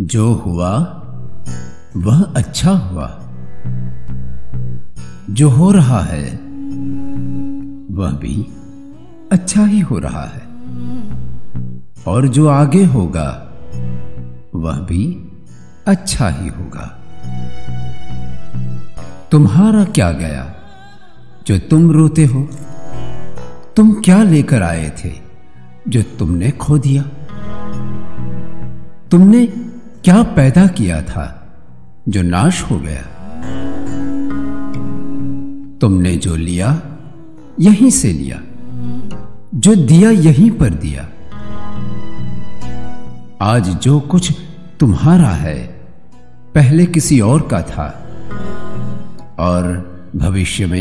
जो हुआ, वह अच्छा हुआ। जो हो रहा है, वह भी अच्छा ही हो रहा है। और जो आगे होगा, वह भी अच्छा ही होगा। तुम्हारा क्या गया, जो तुम रोते हो? तुम क्या लेकर आए थे, जो तुमने खो दिया? तुमने क्या पैदा किया था जो नाश हो गया? तुमने जो लिया, यहीं से लिया। जो दिया, यहीं पर दिया। आज जो कुछ तुम्हारा है, पहले किसी और का था। और भविष्य में